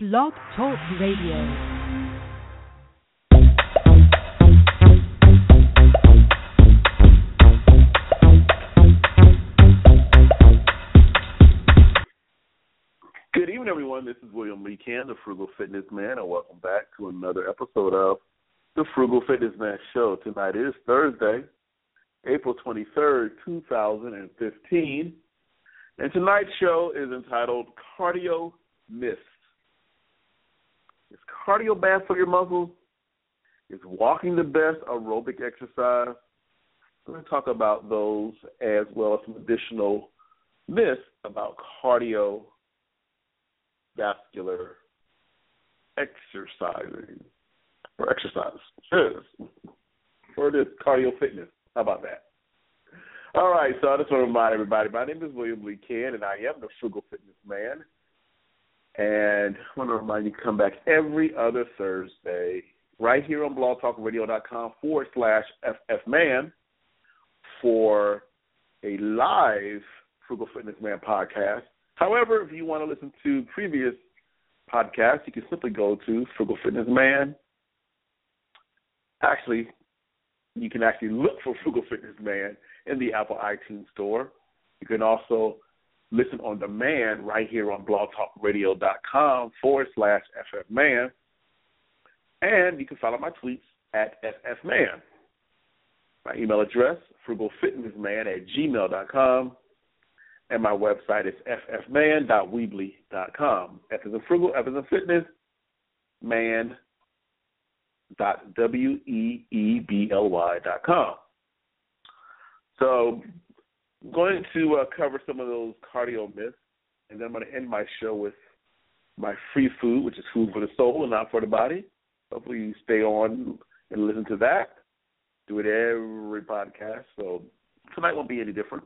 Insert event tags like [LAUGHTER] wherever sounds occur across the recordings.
Blog Talk Radio. Good evening, everyone. This is William Lee Can, the Frugal Fitness Man, and welcome back to another episode of the Frugal Fitness Man Show. Tonight is Thursday, April 23rd, 2015, and tonight's show is entitled Cardio Myths. Is cardio bad for your muscles? Is walking the best aerobic exercise? We're going to talk about those as well as some additional myths about cardio vascular exercising or exercise [LAUGHS] for this cardio fitness. How about that? All right, so I just want to remind everybody my name is William Lee Ken, and I am the Frugal Fitness Man. And I want to remind you to come back every other Thursday right here on blogtalkradio.com forward slash FFman for a live Frugal Fitness Man podcast. However, if you want to listen to previous podcasts, you can simply go to Frugal Fitness Man. Actually, you can actually look for Frugal Fitness Man in the Apple iTunes Store. You can also listen on demand right here on blogtalkradio.com forward slash FFman. And you can follow my tweets at FFman. My email address, frugalfitnessman at gmail.com. And my website is ffman.weebly.com. F is a frugal, F is a fitness, man dot w e e b l y dot com. So, going to uh, cover some of those cardio myths, and then I'm going to end my show with my free food, which is food for the soul and not for the body. Hopefully, you stay on and listen to that. Do it every podcast. So tonight won't be any different.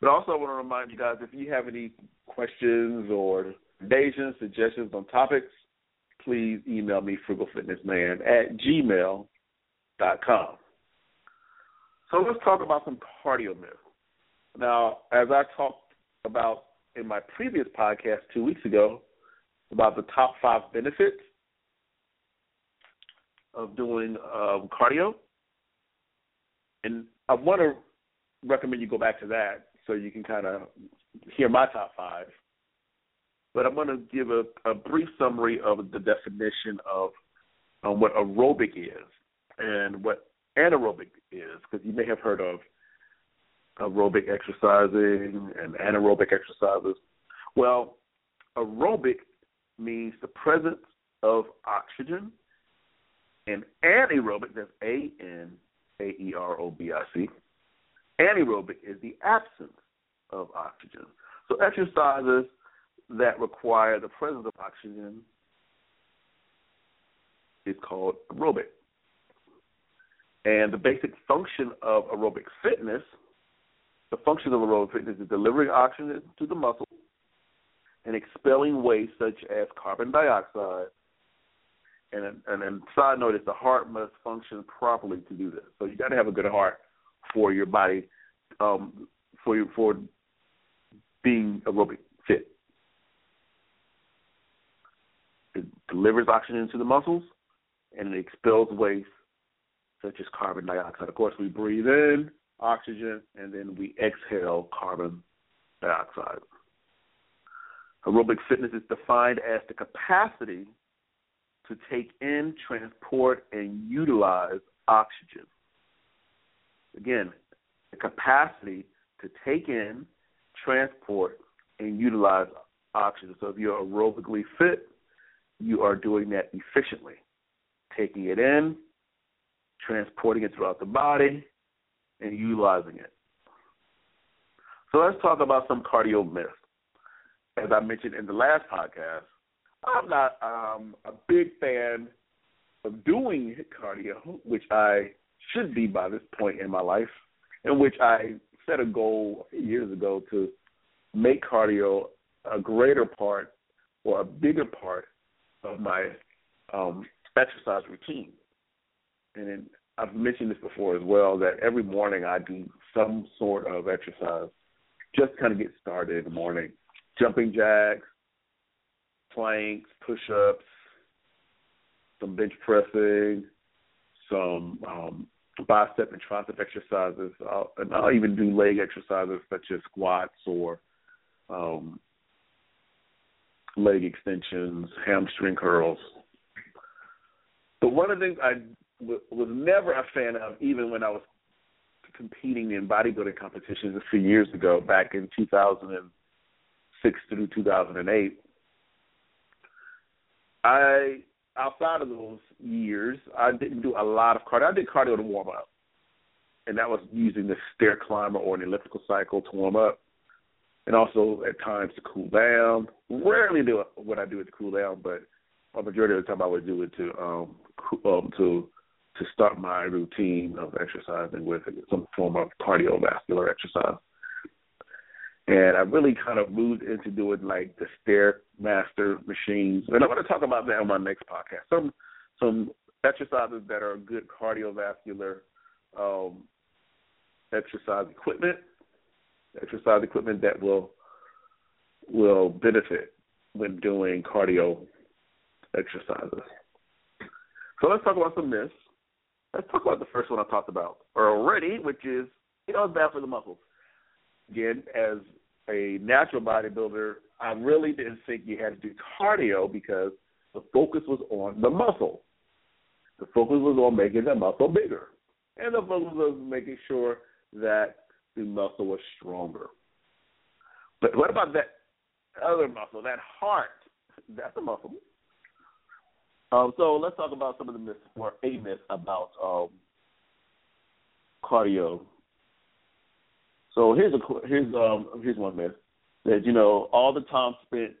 But also, I want to remind you guys if you have any questions or recommendations, suggestions on topics, please email me, frugalfitnessman at gmail.com. So let's talk about some cardio myths. Now, as I talked about in my previous podcast two weeks ago about the top five benefits of doing um, cardio, and I want to recommend you go back to that so you can kind of hear my top five. But I'm going to give a, a brief summary of the definition of um, what aerobic is and what anaerobic is, because you may have heard of aerobic exercising and anaerobic exercises. Well, aerobic means the presence of oxygen, and anaerobic, that's A N A E R O B I C. Anaerobic is the absence of oxygen. So exercises that require the presence of oxygen is called aerobic. And the basic function of aerobic fitness, the function of aerobic is delivering oxygen to the muscle and expelling waste such as carbon dioxide. And and, and side note is the heart must function properly to do this. So you got to have a good heart for your body, um, for your, for being aerobic fit. It delivers oxygen to the muscles, and it expels waste such as carbon dioxide. Of course, we breathe in oxygen and then we exhale carbon dioxide. Aerobic fitness is defined as the capacity to take in, transport, and utilize oxygen. Again, the capacity to take in, transport, and utilize oxygen. So if you're aerobically fit, you are doing that efficiently, taking it in, transporting it throughout the body, and utilizing it. So let's talk about some cardio myths. As I mentioned in the last podcast, I'm not um, a big fan of doing cardio, which I should be by this point in my life, in which I set a goal years ago to make cardio a greater part or a bigger part of my um, exercise routine. And I've mentioned this before as well that every morning I do some sort of exercise just kind of get started in the morning. Jumping jacks, planks, push-ups, some bench pressing, some um, bicep and tricep exercises, I'll, and I'll even do leg exercises such as squats or um, leg extensions, hamstring curls. But one of the things I was never a fan of, even when I was competing in bodybuilding competitions a few years ago, back in 2006 through 2008, I outside of those years, I didn't do a lot of cardio. I did cardio to warm up, and that was using the stair climber or an elliptical cycle to warm up, and also at times to cool down. Rarely do what I do it to cool down, but a majority of the time I would do it to um, um to to start my routine of exercising with some form of cardiovascular exercise. And I really kind of moved into doing like the stairmaster machines, and I'm going to talk about that on my next podcast. Some some exercises that are good cardiovascular um, exercise equipment, exercise equipment that will will benefit when doing cardio exercises. So let's talk about some myths. Let's talk about the first one I talked about already, which is you know it's bad for the muscles. Again, as a natural bodybuilder, I really didn't think you had to do cardio because the focus was on the muscle. The focus was on making the muscle bigger. And the focus was making sure that the muscle was stronger. But what about that other muscle, that heart? That's a muscle. Um, so let's talk about some of the myths or a myth about um, cardio so here's a here's um here's one myth that you know all the time spent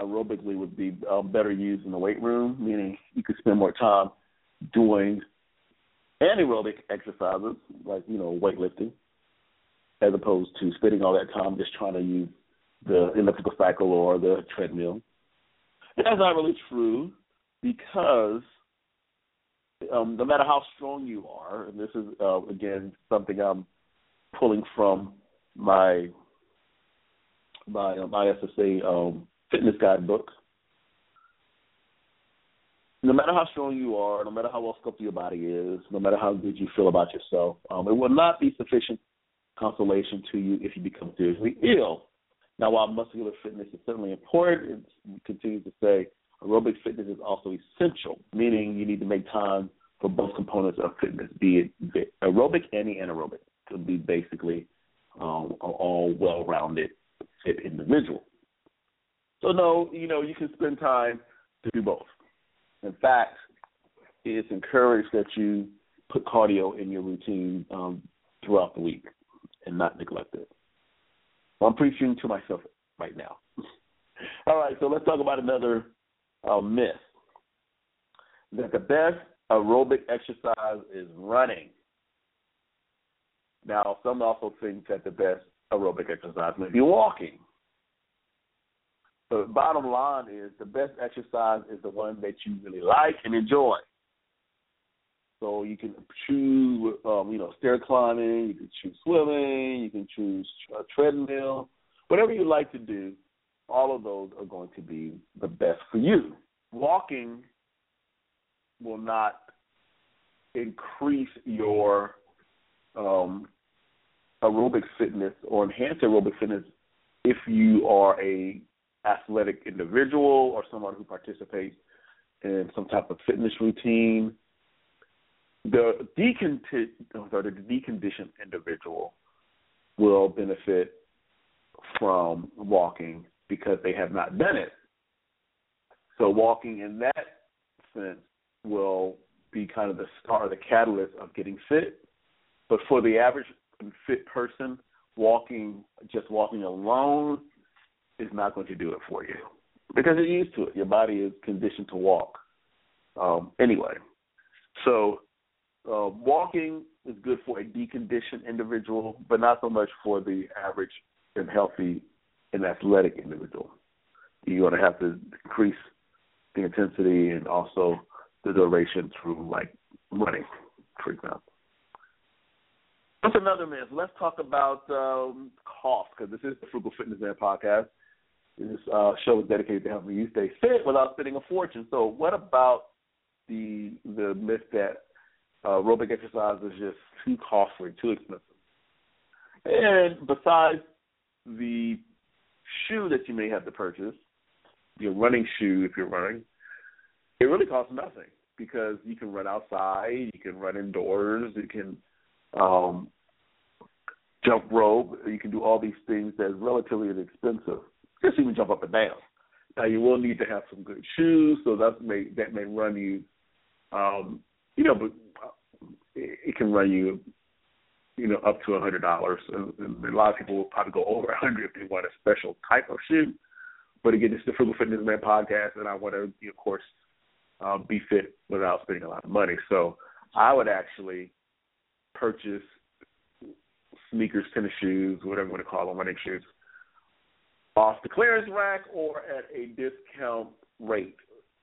aerobically would be um, better used in the weight room, meaning you could spend more time doing anaerobic exercises like you know weightlifting, as opposed to spending all that time just trying to use the elliptical cycle or the treadmill. That's not really true because um, no matter how strong you are, and this is uh, again something I'm pulling from my my um, ISSA um, fitness guidebook. No matter how strong you are, no matter how well sculpted your body is, no matter how good you feel about yourself, um, it will not be sufficient consolation to you if you become seriously ill. Now, while muscular fitness is certainly important, it continues to say aerobic fitness is also essential, meaning you need to make time for both components of fitness, be it aerobic and anaerobic to be basically um, all well-rounded fit individual. So no, you know, you can spend time to do both. In fact, it's encouraged that you put cardio in your routine um, throughout the week and not neglect it. I'm preaching to myself right now. [LAUGHS] All right, so let's talk about another uh, myth that the best aerobic exercise is running. Now, some also think that the best aerobic exercise may be walking. But bottom line is the best exercise is the one that you really like and enjoy. So you can choose, um, you know, stair climbing, you can choose swimming, you can choose a treadmill, whatever you like to do. All of those are going to be the best for you. Walking will not increase your um, aerobic fitness or enhance aerobic fitness if you are a athletic individual or someone who participates in some type of fitness routine. The, the deconditioned individual will benefit from walking because they have not done it. So walking in that sense will be kind of the start, the catalyst of getting fit. But for the average fit person, walking just walking alone is not going to do it for you because you're used to it. Your body is conditioned to walk um, anyway. So uh, walking is good for a deconditioned individual, but not so much for the average and healthy and athletic individual. You're going to have to increase the intensity and also the duration through like running, for example. What's another myth? Let's talk about um, cost because this is the Frugal Fitness Man podcast. This uh, show is dedicated to helping you stay fit without spending a fortune. So, what about the the myth that uh, aerobic exercise is just too costly, too expensive? And besides the shoe that you may have to purchase, your running shoe if you're running, it really costs nothing because you can run outside, you can run indoors, you can um, jump rope, you can do all these things that's relatively inexpensive. Just even jump up and down. Now you will need to have some good shoes, so that may that may run you, um, you know, but it, it can run you, you know, up to a hundred dollars. And a lot of people will probably go over a hundred if they want a special type of shoe. But again, it's the Frugal Fitness Man podcast, and I want to, of course, uh, be fit without spending a lot of money. So I would actually purchase sneakers, tennis shoes, whatever you want to call them, running shoes, off the clearance rack or at a discount rate.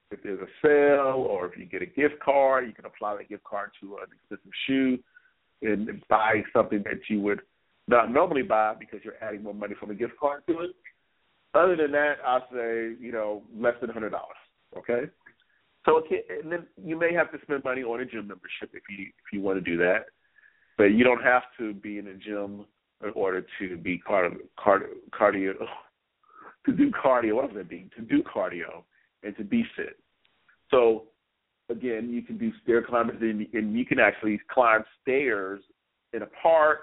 If there's a sale or if you get a gift card, you can apply that gift card to an expensive shoe and buy something that you would not normally buy because you're adding more money from a gift card to it. Other than that, I'll say, you know, less than hundred dollars. Okay? So and then you may have to spend money on a gym membership if you if you want to do that, but you don't have to be in a gym in order to be cardio, cardio, [LAUGHS] cardio to do cardio. What does that mean? To do cardio and to be fit. So again, you can do stair climbers and, and you can actually climb stairs in a park,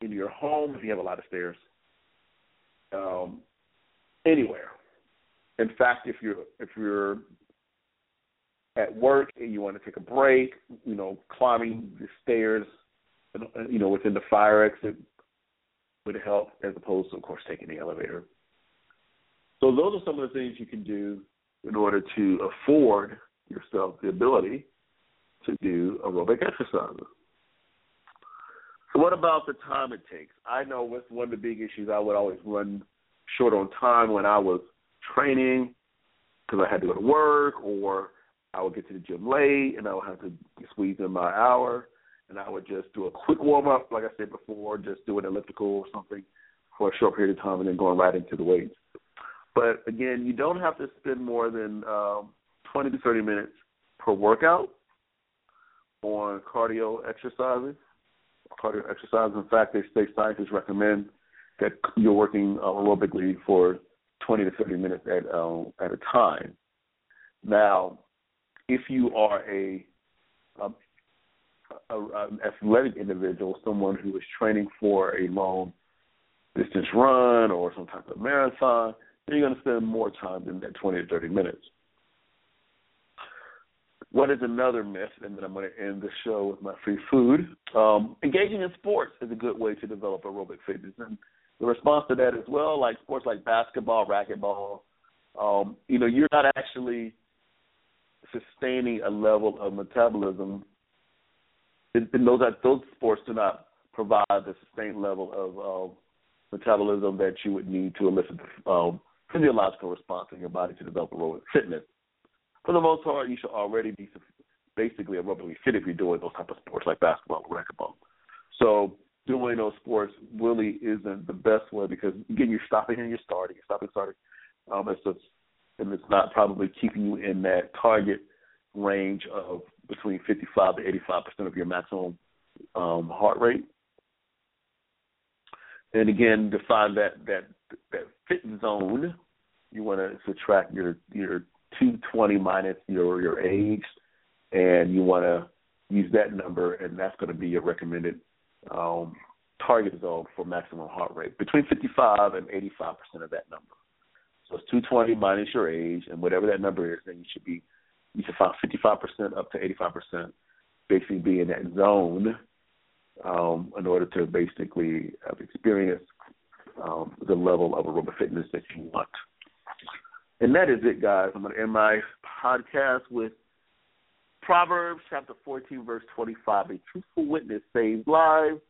in your home if you have a lot of stairs, um, anywhere. In fact, if you're if you're at work and you want to take a break, you know, climbing the stairs, you know, within the fire exit would help as opposed to, of course, taking the elevator. So those are some of the things you can do in order to afford yourself the ability to do aerobic exercises. So what about the time it takes? I know with one of the big issues I would always run short on time when I was training because I had to go to work or I would get to the gym late and I would have to squeeze in my hour and I would just do a quick warm up, like I said before, just do an elliptical or something for a short period of time and then going right into the weights. But again, you don't have to spend more than um, 20 to 30 minutes per workout on cardio exercises. Cardio exercise. In fact, they say scientists recommend that you're working uh, aerobically for 20 to 30 minutes at uh, at a time. Now, if you are a, a, a an athletic individual, someone who is training for a long distance run or some type of marathon, then you're going to spend more time than that 20 to 30 minutes. What is another myth, and then I'm going to end the show with my free food. Um, engaging in sports is a good way to develop aerobic fitness, and the response to that as well, like sports like basketball, racquetball, um, you know, you're not actually sustaining a level of metabolism. And those those sports do not provide the sustained level of uh, metabolism that you would need to elicit um, physiological response in your body to develop aerobic fitness. For the most part, you should already be basically aerobically fit if you're doing those type of sports like basketball or racquetball. So doing those sports really isn't the best way because again, you're stopping and you're starting, you're stopping, starting. Um, it's just and it's not probably keeping you in that target range of between 55 to 85 percent of your maximum um, heart rate. And again, define that that that fit zone. You want to subtract your your 220 minus your your age, and you want to use that number, and that's going to be your recommended um, target zone for maximum heart rate between 55 and 85 percent of that number. So it's 220 minus your age, and whatever that number is, then you should be you should find 55% up to 85%, basically be in that zone um, in order to basically have experienced um, the level of aerobic fitness that you want. And that is it, guys. I'm going to end my podcast with Proverbs chapter 14, verse 25. A truthful witness saves lives,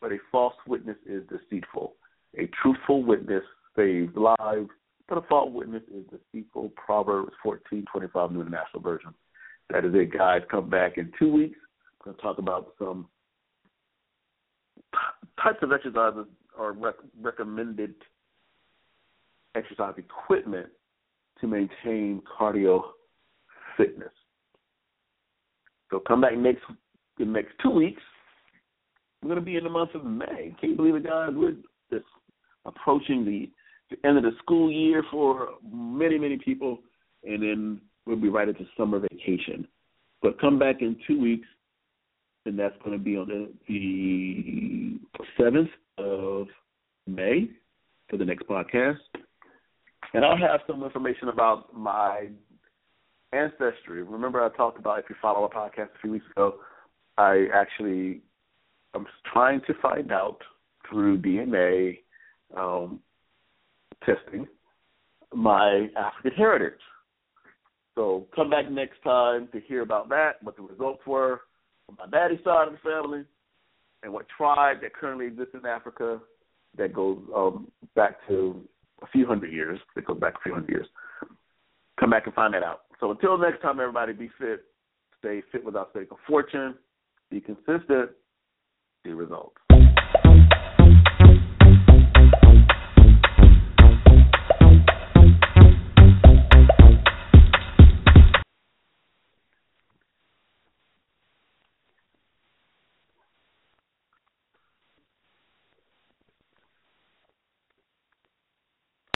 but a false witness is deceitful. A truthful witness saves lives, but a false witness is deceitful. Proverbs 14:25 New International Version. That is it, guys. Come back in two weeks. I'm going to talk about some types of exercises are rec- recommended exercise equipment to maintain cardio fitness. So come back next the next two weeks. We're to be in the month of May. Can you believe it, guys? We're just approaching the, the end of the school year for many, many people, and then we'll be right into summer vacation. But come back in two weeks, and that's going to be on the, the 7th of May for the next podcast. And I'll have some information about my ancestry. Remember, I talked about if you follow our podcast a few weeks ago, I actually I'm trying to find out through DNA um, testing my African heritage. So come back next time to hear about that, what the results were on my daddy's side of the family, and what tribe that currently exists in Africa that goes um, back to a few hundred years. That goes back a few hundred years. Come back and find that out. So until next time, everybody, be fit, stay fit without sake of fortune, be consistent, see results.